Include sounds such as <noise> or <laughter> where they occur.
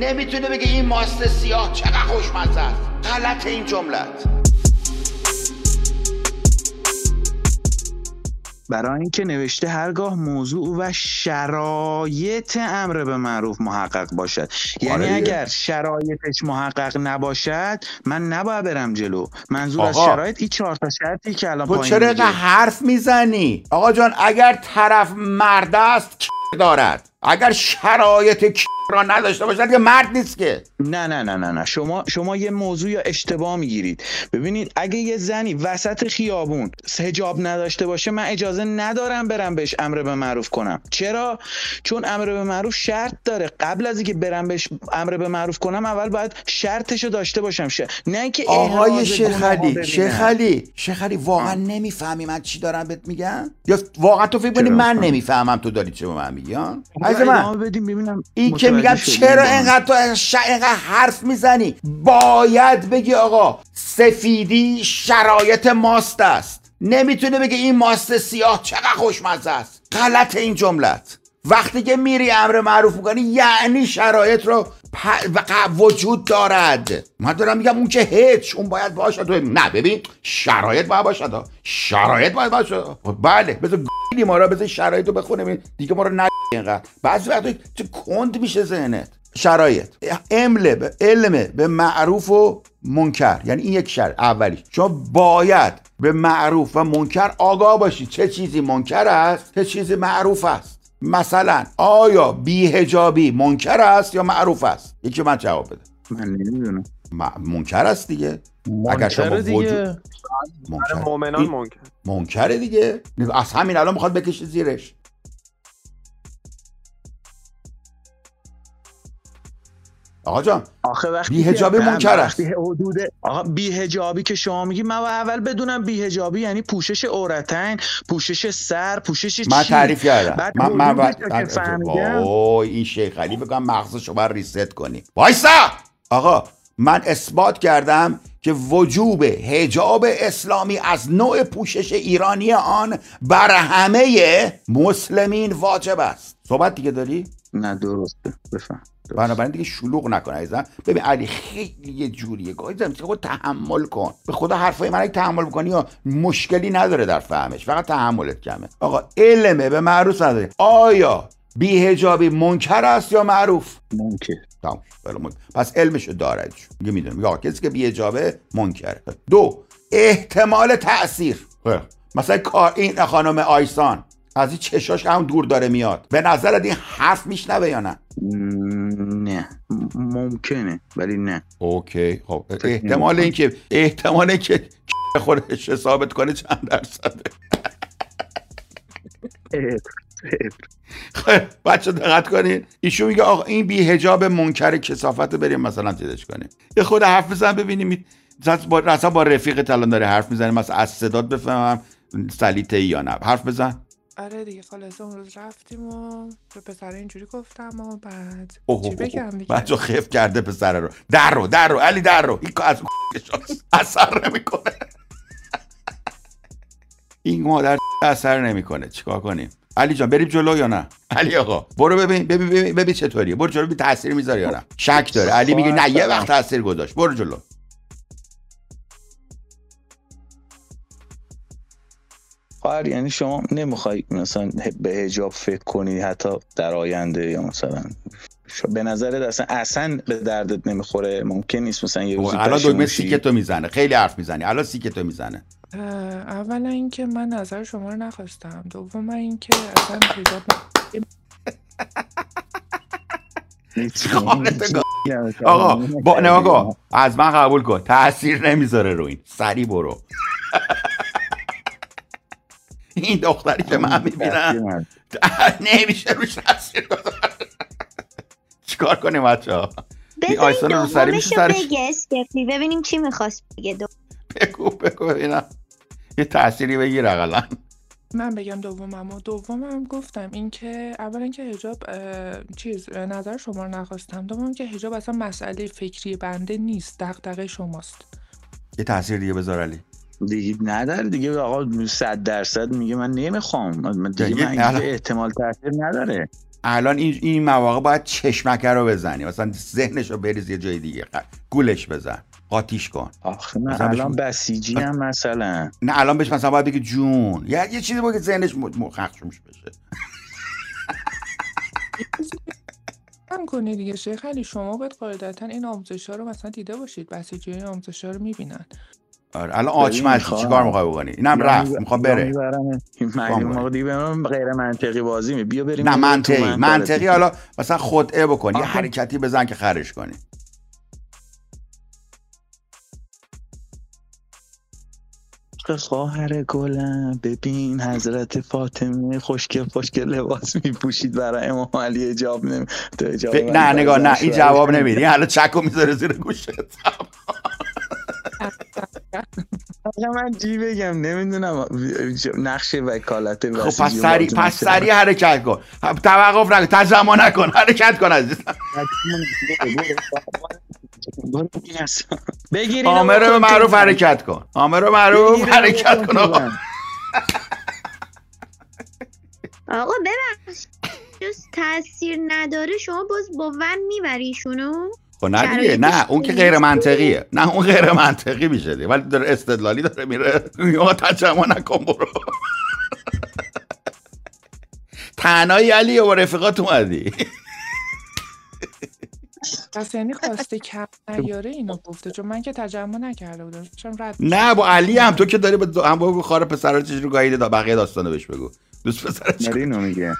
نمی‌تونه بگه این ماست سیاه چقدر خوشمزه است. غلط این جملت برای اینکه نوشته هرگاه موضوع و شرایط امر به معروف محقق باشد. یعنی آره. اگر شرایطش محقق نباشد من نباید برم جلو. منظور از آقا. شرایط این چهار تا شرطی که الان تو پایین چرا حرف می‌زنی؟ آقا جان اگر طرف مرد است دارد؟ اگر شرایط را نداشته باشد که مرد نیست که. نه نه نه نه نه. شما شما یه موضوع یا اشتباه می‌گیرید. ببینید اگه یه زنی وسط خیابون حجاب نداشته باشه من اجازه ندارم برم بهش امر به معروف کنم. چرا؟ چون امر به معروف شرط داره. قبل از اینکه برم بهش امر به معروف کنم اول باید شرطشو داشته باشم. ش... نه اینکه آقای شیخ علی. شیخ علی. شیخ علی واقعا نمی‌فهمی من چی دارم بهت میگم؟ یا واقعا تو فکر؟ من نمی‌فهمم تو داری چی به من میگی عزیز من بدیم ببینم این که میگم چرا. اینقدر تو. اینقدر حرف می‌زنی باید بگی آقا سفیدی شرایط ماست است نمی‌تونه بگه این ماست سیاه چقدر خوشمزه است غلط این جملت وقتی که میری امر معروف می‌کنی یعنی شرایط رو وجود دارد. من دارم میگم اون که هیچ اون باید باشه. تو نه ببین شرایط باید باشد. شرایط باید باشه. خب بله بذار گیلی ما را بذار شرایط رو بخونیم دیگه ما رو نه اینقدر. بعضی وقتا تو کند میشه ذهنت. شرایط. امله به علمه به معروف و منکر. یعنی این یک شرط. اولیش. شما باید به معروف و منکر آگاه باشید چه چیزی منکر است چه چیزی معروف است. مثلا آیا بیهجابی منکر است یا معروف است؟ یکی من جواب بده. من نمی‌دونم. منکر است دیگه. اگر شما منکر دیگه وجود منکر. مؤمنان ممکن منکره دیگه. از همین الان می‌خواد بکشه زیرش. آقا جان آخه وقتی بی‌حجابی که- منکر است. حدود آقا بیهجابی که شما میگی من اول بدونم بیهجابی یعنی پوشش عورتین پوشش سر پوشش من چی؟ تعریف کردم. من من بعد- این شیخ علی بگم مغزشو باید ریست کنی. وایسا! آقا من اثبات کردم که وجوب حجاب اسلامی از نوع پوشش ایرانی آن بر همه مسلمین واجب است. صحبت دیگه داری؟ نه درسته. بفهم. بنابراین دیگه شلوغ نکن عزیزم. ببین علی خیلی یه جوریه. زمین خود تحمل کن. به خدا حرفای من اگه تحمل بکنی یا مشکلی نداره در فهمش. فقط تحملت کمه. آقا علمه به معروف نداره. آیا بیهجابی منکر است یا معروف؟ ممکن تمام. بله، من- پس علمشو داره میگه می‌دونه میگه آقا کسی که بیهجابه منکره دو احتمال تاثیر خب، مثلا کار این خانم آیسان. از این چشاش هم دور داره میاد. به نظرت این حرف میشنوه یا نه؟ نه. ممکنه ولی نه. اوکی. خب احتمال اینکه احتمال اینکه <laughs> خودش ثابت کنه چند درصده <laughs> خب بچه دقت کنین. ایشون میگه آقا این بی هجاب منکر کسافت رو بریم مثلا چیزش کنیم. یه خود حرف بزن ببینیم. با با رفیقت الان داره حرف می‌زنه. مثلا از صدات بفهمم سلیته یا نه. حرف بزن. آره دیگه خلاصه اون روز رفتیم و به پسر اینجوری گفتم و بعد اوه چی بگم. دیگه؟ بچه خف کرده پسره رو. در رو در رو علی در رو. این کار از <laughs> اثر نمی‌کنه. این مادر <laughs> اثر نمی‌کنه. چیکار کنیم؟ علی جان بریم جلو یا نه؟ علی آقا برو ببین ببین ببین, ببین چطوریه. برو جلو ببین تاثیر می‌ذاره یا نه؟ شک داره. علی میگه نه یه وقت تاثیر گذاشت. برو جلو. خواهر یعنی شما نمی‌خوای مثلا به هجاب فکر کنی حتی در آینده یا مثلا به نظرت اصلا اصلا به دردت نمی‌خوره؟ ممکن نیست مثلا یه روزی الان دکمه؟ سیکتو می‌زنه خیلی حرف می‌زنی. الان سیکتو می‌زنه. اولا اینکه من نظر شما رو نخواستم. دوم اینکه اصلا حجاب <laughs> آقا با نه آقا از من قبول کن. تاثیر نمی‌ذاره رو این. سری برو. این دختری که من می‌بینم. <laughs> نمیشه روش تاثیر گذاره چیکار کنیم بچه ها این آیسان رو سری میشه سرش ببینیم چی می‌خواست بگه. دو... بگو بگو ببینم. یه تأثیری بگیر اقلا. من بگم دومم و دومم گفتم اینکه اولا اینکه حجاب چیز نظر شما رو نخواستم. دومم که حجاب اصلا مسئله فکری بنده نیست دغدغه شماست. یه تاثیر دیگه بذار علی. دیگه نداره دیگه. آقا صد درصد میگه من نمی‌خوام. من دیگه دیگه من الان- احتمال تاثیر نداره. الان این این مواقع باید چشمکه رو بزنی. مثلا ذهنش رو بریز یه جای دیگه. گولش بزن. قاطیش کن. آخه نه الان بسیجی هم مثلا. نه الان بهش مثلا باید بگی جون. یا یه چیزی بگی ذهنش م- م- خشمش بشه. هم کنی دیگه شیخ علی شما باید قاعدتا این آموزش ها رو مثلا دیده باشید. بسیجی این آموزش ها رو می‌بینن. آره. الان آچمش می‌خوام. چیکار می‌خوای؟ بکنی؟ اینم رفت بره. می‌خوام مگه ما دیگه غیر منطقی بازی می بیا بریم نه منطقی منطقه. منطقی. حالا مثلا خدعه بکن یه حرکتی بزن که خرش کنی. خواهر گلم ببین حضرت فاطمه خوشگل خوشگل لباس میپوشید برای امام علی اجاب نمی نه نگاه نه این جواب نمیدی. حالا چکو می‌ذاره زیر گوشت. من چی بگم؟ نمی‌دونم. نقش وکالت خب پس سری پس. سری حرکت کن. توقف نکن. تجمع نکن. حرکت کن عزیزم. برو این اصلا. بگیر اینو آمر تو معروف. حرکت کن. آمر به معروف حرکت کن. آقا. ببخش جز تاثیر نداره شما باز با ون میبریشونو خب نه دیگه نه اون که. غیر منطقیه. نه اون غیر منطقی میشه دیگه ولی داره استدلالی داره میره. <laughs> یا تجمع نکن برو. <laughs> تنهایی علی و رفیقات اومدی. <laughs> پس یعنی خواسته کم نیاره اینو گفته چون من که تجمع نکرده بودم. چون رد نه با علی هم تو که داری با هم با خار پسرا چجوری گاییده دا بقیه داستانو بهش بگو. دوست پسر داره اینو میگه.